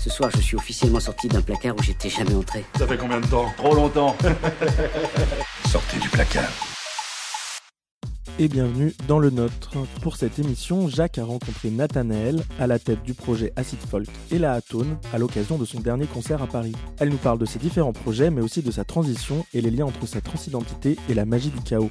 Ce soir, je suis officiellement sorti d'un placard où j'étais jamais entré. Ça fait combien de temps Trop longtemps. Sortez du placard. Et bienvenue dans le nôtre. Pour cette émission, Jacques a rencontré Nathanaël à la tête du projet Acid Folk et la Atone à l'occasion de son dernier concert à Paris. Elle nous parle de ses différents projets mais aussi de sa transition et les liens entre sa transidentité et la magie du chaos.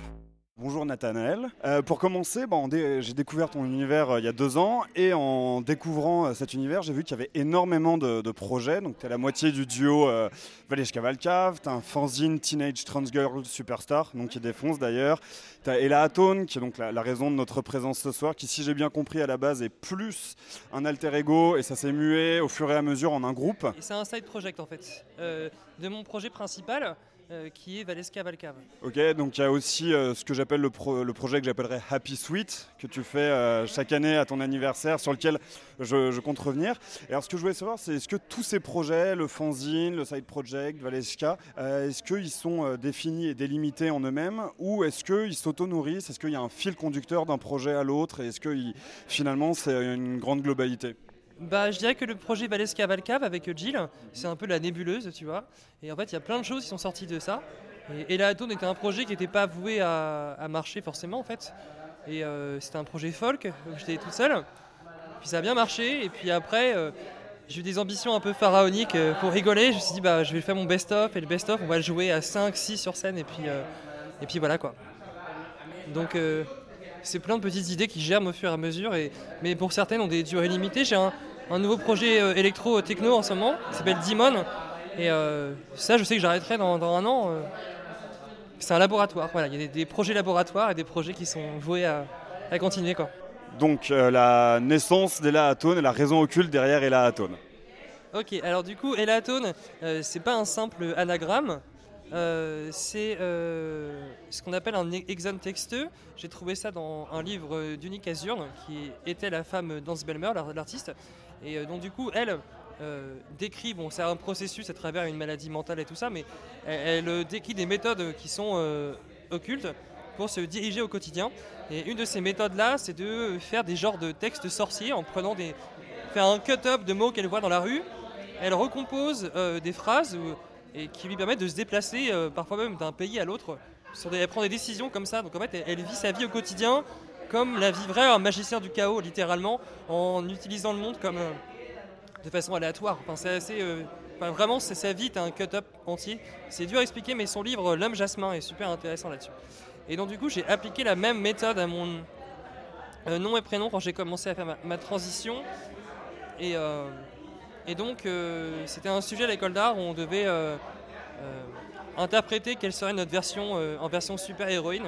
Bonjour Nathanaël. Euh, pour commencer, bon, j'ai découvert ton univers euh, il y a deux ans et en découvrant euh, cet univers, j'ai vu qu'il y avait énormément de, projets. Donc tu es la moitié du duo euh, Valèche Cavalcave, tu as un fanzine Teenage Trans Girl Superstar, donc qui défonce d'ailleurs. Tu as Ella Atone, qui est donc la, raison de notre présence ce soir, qui si j'ai bien compris à la base est plus un alter ego et ça s'est mué au fur et à mesure en un groupe. C'est un side project en fait. de mon projet principal, euh, qui est Valesca Valcave. Ok, donc il y a aussi euh, ce que j'appelle le, projet que j'appellerais Happy Sweet, que tu fais euh, chaque année à ton anniversaire, sur lequel je, compte revenir. Et alors ce que je voulais savoir, c'est est-ce que tous ces projets, le fanzine, le side project, Valesca, est-ce qu'ils sont définis et délimités en eux-mêmes, ou est-ce qu'ils s'auto-nourrissent, est-ce qu'il y a un fil conducteur d'un projet à l'autre, et est-ce que finalement c'est une grande globalité? Bah, je dirais que le projet Valesca Valcave avec Jill, c'est un peu la nébuleuse, tu vois. Et en fait, il y a plein de choses qui sont sorties de ça. Et, la Atone était un projet qui n'était pas voué à, marcher forcément, en fait. Et euh, c'était un projet folk, j'étais tout seul. Puis ça a bien marché. Et puis après, euh, j'ai eu des ambitions un peu pharaoniques euh, pour rigoler. Je me suis dit, bah, je vais faire mon best-of. Et le best-of, on va le jouer à 5, 6 sur scène. Et puis, et puis voilà quoi. Donc c'est plein de petites idées qui germent au fur et à mesure. Et, mais pour certaines, ont des durées limitées. J'ai un, un nouveau projet euh, électro-techno en ce moment, qui s'appelle Demon. Et euh, ça, je sais que j'arrêterai dans, un an. Euh. c'est un laboratoire. Voilà, il y a des, projets laboratoires et des projets qui sont voués à, continuer. Quoi. Donc la naissance d'Ella Atone et la raison occulte derrière Ella Atone. Ok, alors du coup, Ella Atone, c'est pas un simple anagramme. c'est ce qu'on appelle un exon texteux. J'ai trouvé ça dans un livre d'Unique Azurne, qui était la femme d'Ans Belmer, l'artiste. Et euh, donc du coup, elle euh, décrit, bon c'est un processus à travers une maladie mentale et tout ça, mais elle, euh, décrit des méthodes qui sont occultes pour se diriger au quotidien. Et une de ces méthodes-là, c'est de faire des genres de textes sorciers en prenant des... faire un cut-up de mots qu'elle voit dans la rue. Elle recompose des phrases et qui lui permettent de se déplacer, parfois même d'un pays à l'autre. Elle prend des décisions comme ça. Donc en fait, elle vit sa vie au quotidien comme la vivrait un magicien du chaos, littéralement, en utilisant le monde comme euh, de façon aléatoire. Enfin, c'est assez, euh, vraiment, c'est sa vie, un cut-up entier. C'est dur à expliquer, mais son livre L'homme jasmin est super intéressant là-dessus. Et donc du coup, j'ai appliqué la même méthode à mon euh, nom et prénom quand j'ai commencé à faire ma, transition. Et, et donc, c'était un sujet à l'école d'art où on devait interpréter quelle serait notre version en version super héroïne.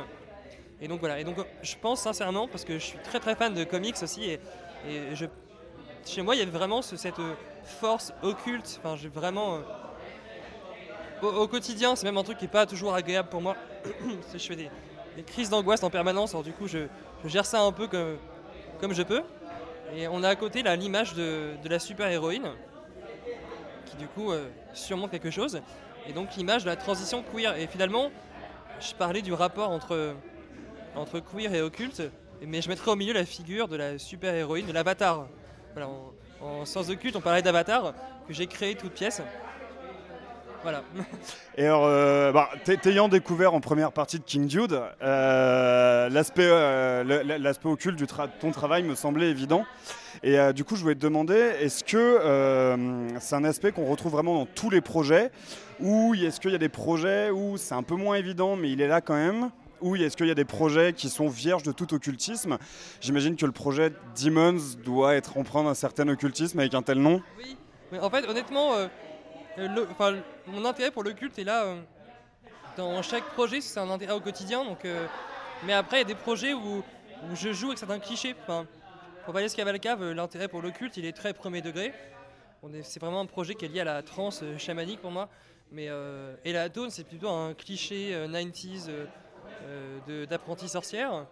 Et donc voilà, et donc je pense sincèrement, parce que je suis très très fan de comics aussi, et, chez moi il y avait vraiment cette force occulte, enfin j'ai vraiment... Euh, au, quotidien, c'est même un truc qui n'est pas toujours agréable pour moi. je fais des, crises d'angoisse en permanence, alors du coup je, gère ça un peu comme, comme je peux. Et on a à côté là l'image de, la super-héroïne, qui du coup euh, surmonte quelque chose, et donc l'image de la transition queer. Et finalement, je parlais du rapport entre entre queer et occulte, mais je mettrais au milieu la figure de la super-héroïne, de l'avatar. Voilà, en, sens occulte, on parlait d'avatar, que j'ai créé toute pièce. Voilà. Et alors, euh, bah, t'ayant découvert en première partie de King Jude, euh, euh, l'aspect occulte de ton travail me semblait évident. Et du coup, je voulais te demander, est-ce que c'est un aspect qu'on retrouve vraiment dans tous les projets Ou est-ce qu'il y a des projets où c'est un peu moins évident, mais il est là quand même? Ou est-ce qu'il y a des projets qui sont vierges de tout occultisme? J'imagine que le projet Demons doit être empreint d'un certain occultisme avec un tel nom. Oui, mais en fait, honnêtement, euh, mon intérêt pour l'occulte est là. Euh, dans chaque projet, c'est un intérêt au quotidien. Donc, euh, mais après, il y a des projets où, je joue avec certains clichés. Enfin, pour Valès Cavalcave, l'intérêt pour l'occulte, il est très premier degré. C'est vraiment un projet qui est lié à la trance chamanique pour moi. Mais et la Dawn, c'est plutôt un cliché 90s euh, d'apprenti sorcière.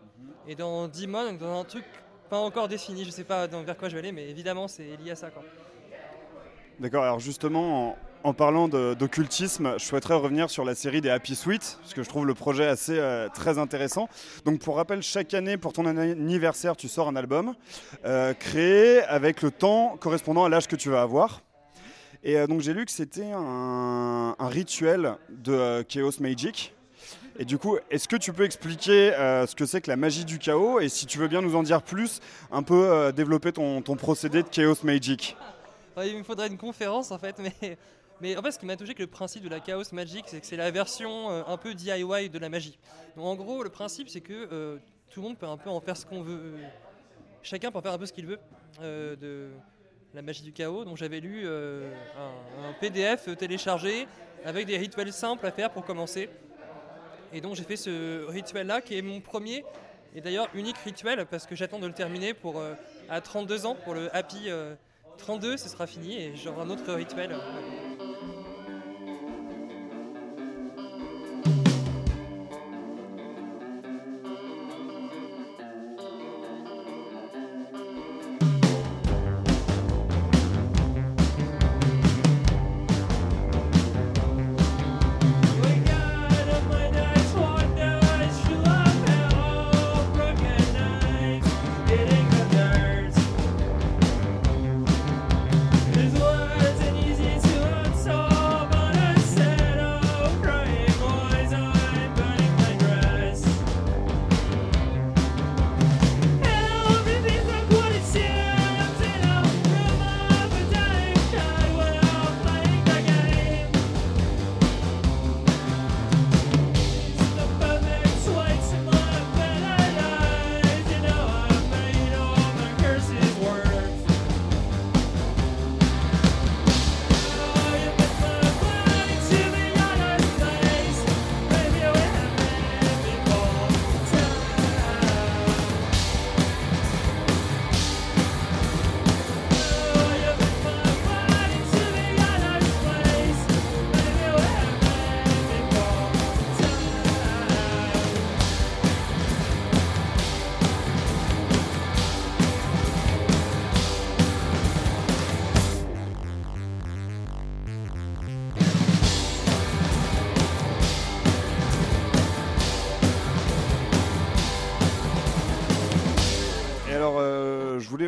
Et dans Demon, dans un truc pas encore défini, je sais pas vers quoi je vais aller, mais évidemment c'est lié à ça. D'accord, alors justement, en, parlant d'occultisme, je souhaiterais revenir sur la série des Happy Sweet, parce que je trouve le projet assez euh, très intéressant. Donc pour rappel, chaque année, pour ton anniversaire, tu sors un album euh, créé avec le temps correspondant à l'âge que tu vas avoir. Et euh, donc j'ai lu que c'était un, rituel de euh, Chaos Magic. Et du coup, est-ce que tu peux expliquer euh, ce que c'est que la magie du chaos Et si tu veux bien nous en dire plus, un peu euh, développer ton, procédé de Chaos Magic? Il me faudrait une conférence en fait, mais, en fait, ce qui m'a touché avec le principe de la Chaos Magic, c'est que c'est la version euh, un peu DIY de la magie. En gros, le principe, c'est que tout le monde peut un peu en faire ce qu'on veut. chacun peut en faire un peu ce qu'il veut de la magie du chaos. Donc j'avais lu un, un PDF téléchargé avec des rituels simples à faire pour commencer. Et donc j'ai fait ce rituel-là qui est mon premier et d'ailleurs unique rituel parce que j'attends de le terminer pour euh, à 32 ans pour le happy euh, 32, ce sera fini et j'aurai un autre rituel.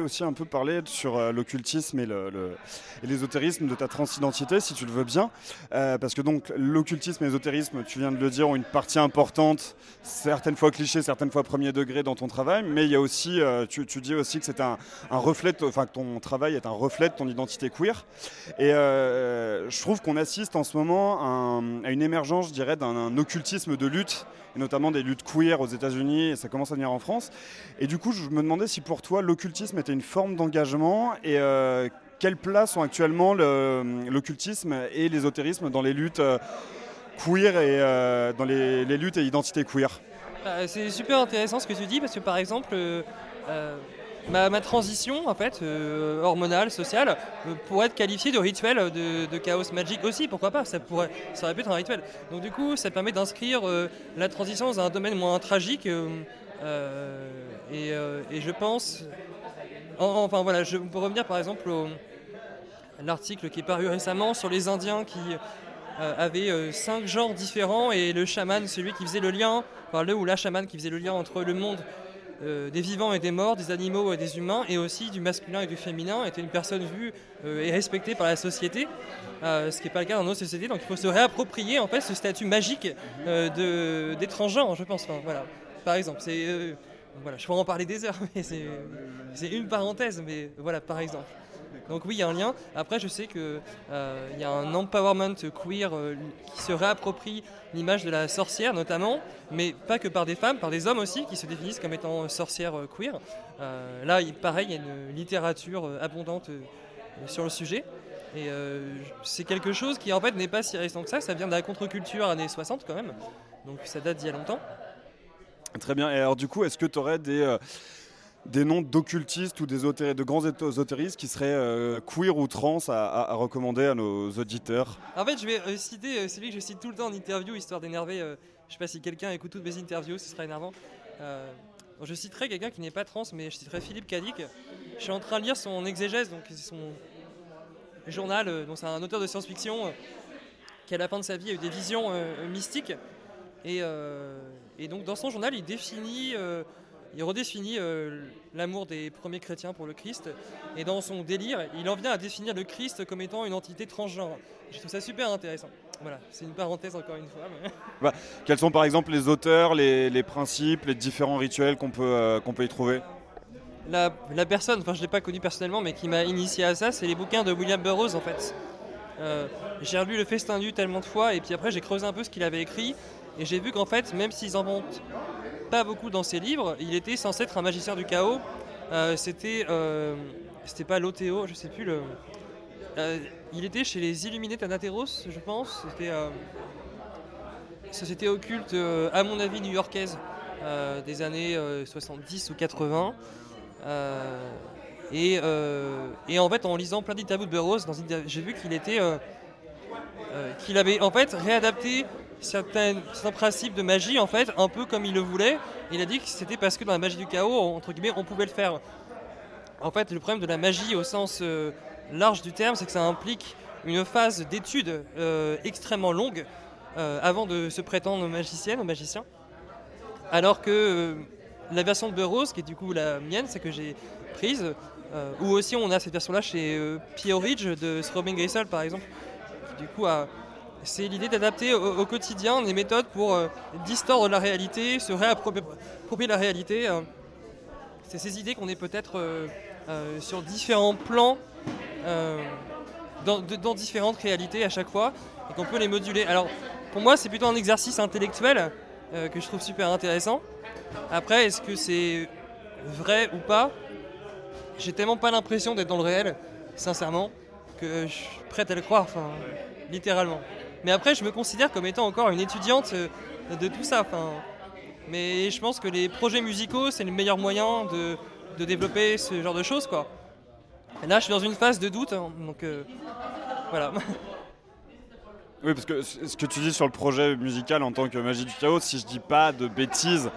Aussi un peu parler sur euh, l'occultisme et le- le- l'ésotérisme de ta transidentité, si tu le veux bien. Euh, parce que donc, l'occultisme et l'ésotérisme, tu viens de le dire, ont une partie importante, certaines fois cliché, certaines fois premier degré dans ton travail. Mais il y a aussi, euh, tu, tu dis aussi que c'est un, reflet, enfin que ton travail est un reflet de ton identité queer. Et je trouve qu'on assiste en ce moment à, à une émergence, je dirais, d'un un occultisme de lutte, et notamment des luttes queer aux États-Unis, et ça commence à venir en France. Et du coup, je me demandais si pour toi l'occultisme était une forme d'engagement et euh, quelle place ont actuellement le- l'occultisme et l'ésotérisme dans les luttes euh, queer et euh, dans les, luttes et identités queer? Bah, c'est super intéressant ce que tu dis parce que par exemple, euh, ma, transition en fait, hormonale, sociale, pourrait être qualifiée de rituel de, chaos magique aussi, pourquoi pas, ça, pourrait, ça aurait pu être un rituel. Donc du coup, ça permet d'inscrire la transition dans un domaine moins tragique et je pense... en- enfin voilà, je peux revenir par exemple à l'article qui est paru récemment sur les Indiens qui euh, avaient euh, cinq genres différents et le chaman, celui qui faisait le lien, enfin le ou la chamane qui faisait le lien entre le monde euh, des vivants et des morts, des animaux et des humains, et aussi du masculin et du féminin, était une personne vue et respectée par la société, ce qui n'est pas le cas dans nos sociétés. Donc il faut se réapproprier en fait ce statut magique d'étranger, je pense. Voilà. Par exemple, c'est euh, voilà, je pourrais en parler des heures, mais c'est une parenthèse, mais voilà, par exemple. Donc oui, il y a un lien. Après, je sais qu'il y a un empowerment queer euh, qui se réapproprie l'image de la sorcière notamment, mais pas que par des femmes, par des hommes aussi qui se définissent comme étant sorcières euh, queer. Euh, là, il- pareil, il y a une littérature euh, abondante euh, sur le sujet. Et euh, c'est quelque chose qui en fait n'est pas si récent que ça, ça vient de la contre-culture années 60 quand même, donc ça date d'il y a longtemps. Très bien. Et alors du coup, est-ce que tu aurais des, euh, des noms d'occultistes ou des de grands ésotéristes qui seraient euh, queer ou trans à, recommander à nos auditeurs? En fait, je vais citer euh, celui que je cite tout le temps en interview, histoire d'énerver. je sais pas si quelqu'un écoute toutes mes interviews, ce sera énervant. Je citerai quelqu'un qui n'est pas trans, mais je citerai Philippe Cadic. Je suis en train de lire son exégèse, donc son journal. donc c'est un auteur de science-fiction qui, à la fin de sa vie, a eu des visions mystiques. Et, et donc, dans son journal, il définit euh, il redéfinit euh, l'amour des premiers chrétiens pour le Christ. Et dans son délire, il en vient à définir le Christ comme étant une entité transgenre. Je trouve ça super intéressant. Voilà, c'est une parenthèse encore une fois. Bah, quels sont par exemple les auteurs, les, principes, les différents rituels qu'on peut, euh, qu'on peut y trouver? La, la, personne, enfin je ne l'ai pas connu personnellement, mais qui m'a initié à ça, c'est les bouquins de William Burroughs en fait. Euh, j'ai relu Le Festin nu tellement de fois, et puis après j'ai creusé un peu ce qu'il avait écrit, et j'ai vu qu'en fait, même s'ils en montent pas beaucoup dans ses livres, il était censé être un magicien du chaos. Euh, c'était, euh, c'était pas l'Othéo, je sais plus le. il était chez les Illuminés Thanateros, je pense. C'était société occulte, à mon avis, new-yorkaise, des années 70 ou 80. Et, et, en fait, en lisant plein d'interviews de Burroughs, j'ai vu qu'il était, qu'il avait en fait réadapté certains, principes de magie, en fait, un peu comme il le voulait. Il a dit que c'était parce que dans la magie du chaos, entre guillemets, on pouvait le faire. En fait, le problème de la magie au sens euh, large du terme, c'est que ça implique une phase d'étude euh, extrêmement longue euh, avant de se prétendre magicienne ou magicien. Alors que la version de Burroughs, qui est du coup la mienne, c'est que j'ai prise, ou aussi on a cette version-là chez Pierre Ridge de Robin Geisel par exemple, qui du coup a c'est l'idée d'adapter au, quotidien des méthodes pour euh, distordre la réalité, se réapproprier la réalité. Euh. C'est ces idées qu'on est peut-être euh, sur différents plans, dans, différentes réalités à chaque fois, et qu'on peut les moduler. Alors, pour moi, c'est plutôt un exercice intellectuel que je trouve super intéressant. Après, est-ce que c'est vrai ou pas? J'ai tellement pas l'impression d'être dans le réel, sincèrement, que je suis prête à le croire, enfin, littéralement. Mais après, je me considère comme étant encore une étudiante euh, de tout ça. Enfin, mais je pense que les projets musicaux, c'est le meilleur moyen de, de, développer ce genre de choses. Quoi. Là, je suis dans une phase de doute, hein, donc euh, voilà. Oui, parce que ce que tu dis sur le projet musical en tant que Magie du Chaos, si je dis pas de bêtises,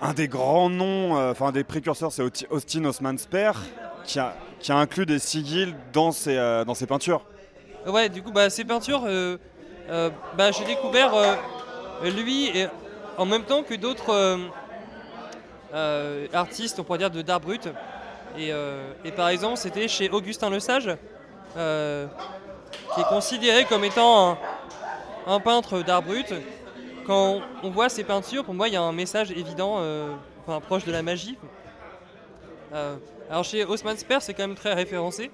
un des grands noms, euh, enfin des précurseurs, c'est Austin Osman Spare, qui a, qui a inclus des sigils dans ses, dans ses peintures. Ouais, du coup, bah, ces peintures, euh, euh, bah, j'ai découvert euh, lui et, en même temps que d'autres artistes, on pourrait dire, de d'art brut. Et, par exemple, c'était chez Augustin Le Sage, qui est considéré comme étant un, peintre d'art brut. Quand on voit ces peintures, pour moi, il y a un message évident, enfin, proche de la magie. alors chez Haussmann Sper, c'est quand même très référencé.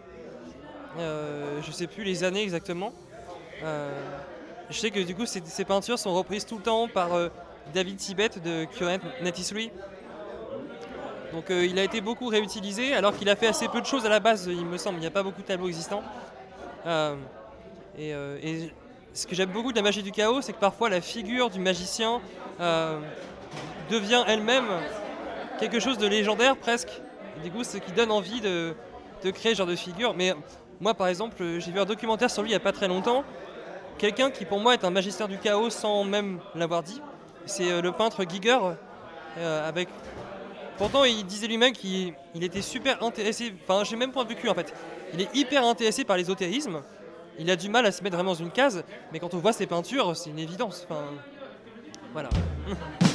Euh, je sais plus les années exactement. Euh, je sais que du coup ces, peintures sont reprises tout le temps par euh, David Tibet de Current 93. Donc il a été beaucoup réutilisé alors qu'il a fait assez peu de choses à la base, il me semble. Il n'y a pas beaucoup de tableaux existants. Et, ce que j'aime beaucoup de la magie du chaos, c'est que parfois la figure du magicien devient elle-même quelque chose de légendaire presque. du coup, ce qui donne envie de, de créer ce genre de figure. Mais moi, par exemple, j'ai vu un documentaire sur lui il n'y a pas très longtemps. Quelqu'un qui, pour moi, est un magistère du chaos sans même l'avoir dit. C'est euh, le peintre Giger. Euh, avec... Pourtant, il disait lui-même qu'il était super intéressé. Enfin, j'ai même point de en fait. Il est hyper intéressé par l'ésotérisme. Il a du mal à se mettre vraiment dans une case. Mais quand on voit ses peintures, c'est une évidence. Enfin, voilà.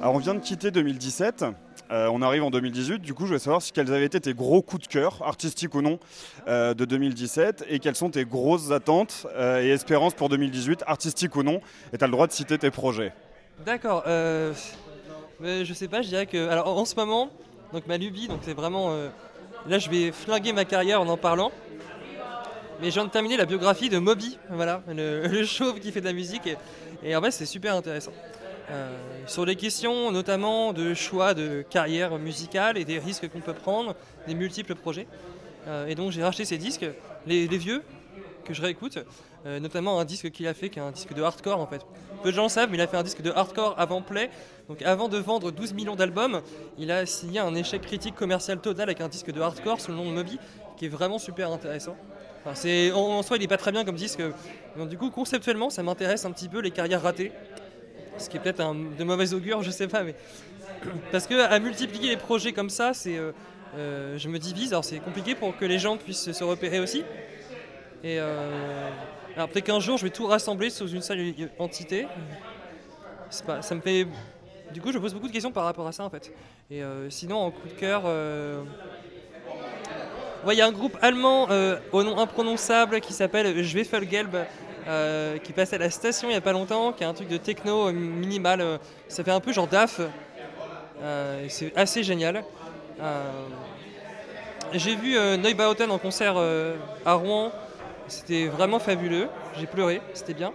Alors on vient de quitter 2017, euh, on arrive en 2018, du coup je voulais savoir si quels avaient été tes gros coups de cœur, artistiques ou non, euh, de 2017 et quelles sont tes grosses attentes euh, et espérances pour 2018, artistiques ou non, et tu as le droit de citer tes projets. D'accord, mais je sais pas, je dirais que. Alors en ce moment, donc ma lubie, donc c'est vraiment. là je vais flinguer ma carrière en en parlant. Mais je viens de terminer la biographie de Moby, voilà, le, chauve qui fait de la musique, et en fait c'est super intéressant. Euh, sur les questions notamment de choix de carrière musicale et des risques qu'on peut prendre, des multiples projets. Euh, et donc j'ai racheté ces disques, les, vieux, que je réécoute, euh, notamment un disque qu'il a fait qui est un disque de hardcore en fait. Peu de gens savent, mais il a fait un disque de hardcore avant Play. Donc avant de vendre 12 millions d'albums, il a signé un échec critique commercial total avec un disque de hardcore sous le nom de Moby, qui est vraiment super intéressant. En, en soi, il n'est pas très bien comme disque. Donc, du coup, conceptuellement, ça m'intéresse un petit peu les carrières ratées. Ce qui est peut-être un, de mauvais augure, je sais pas. mais Parce que à multiplier les projets comme ça, c'est, euh, euh, je me divise. Alors c'est compliqué pour que les gens puissent se repérer aussi. Et euh, alors peut-être qu'un jour, je vais tout rassembler sous une seule entité. C'est pas, ça me fait. Du coup, je pose beaucoup de questions par rapport à ça en fait. Et sinon, en coup de cœur. il y a un groupe allemand au nom imprononçable qui s'appelle Schwefelgelb, euh, qui passe à la station il n'y a pas longtemps, qui est un truc de techno euh, minimal. euh, ça fait un peu genre DAF. C'est assez génial. J'ai vu Neubauten en concert à Rouen. C'était vraiment fabuleux. J'ai pleuré, c'était bien.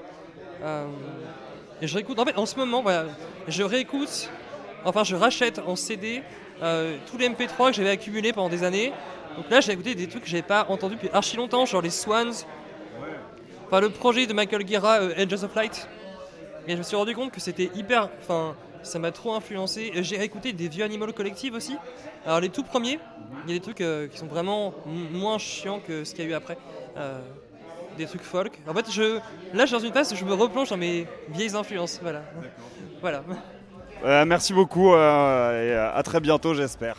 Et je réécoute. En fait, en ce moment, je réécoute, enfin, je rachète en CD tous les MP3 que j'avais accumulés pendant des années. Donc là, j'ai écouté des trucs que j'avais pas entendus depuis archi longtemps, genre les Swans. Enfin, le projet de Michael Guerra, euh, Angels of Light. Et je me suis rendu compte que c'était hyper. Enfin, ça m'a trop influencé. Euh, J'ai réécouté des vieux Animal Collective aussi. Alors, les tout premiers, il y a des trucs euh, qui sont vraiment moins chiants que ce qu'il y a eu après. Euh, des trucs folk. En fait, je, là, je suis dans une phase où je me replonge dans mes vieilles influences. Voilà. Voilà. Euh, merci beaucoup euh, et à très bientôt j'espère.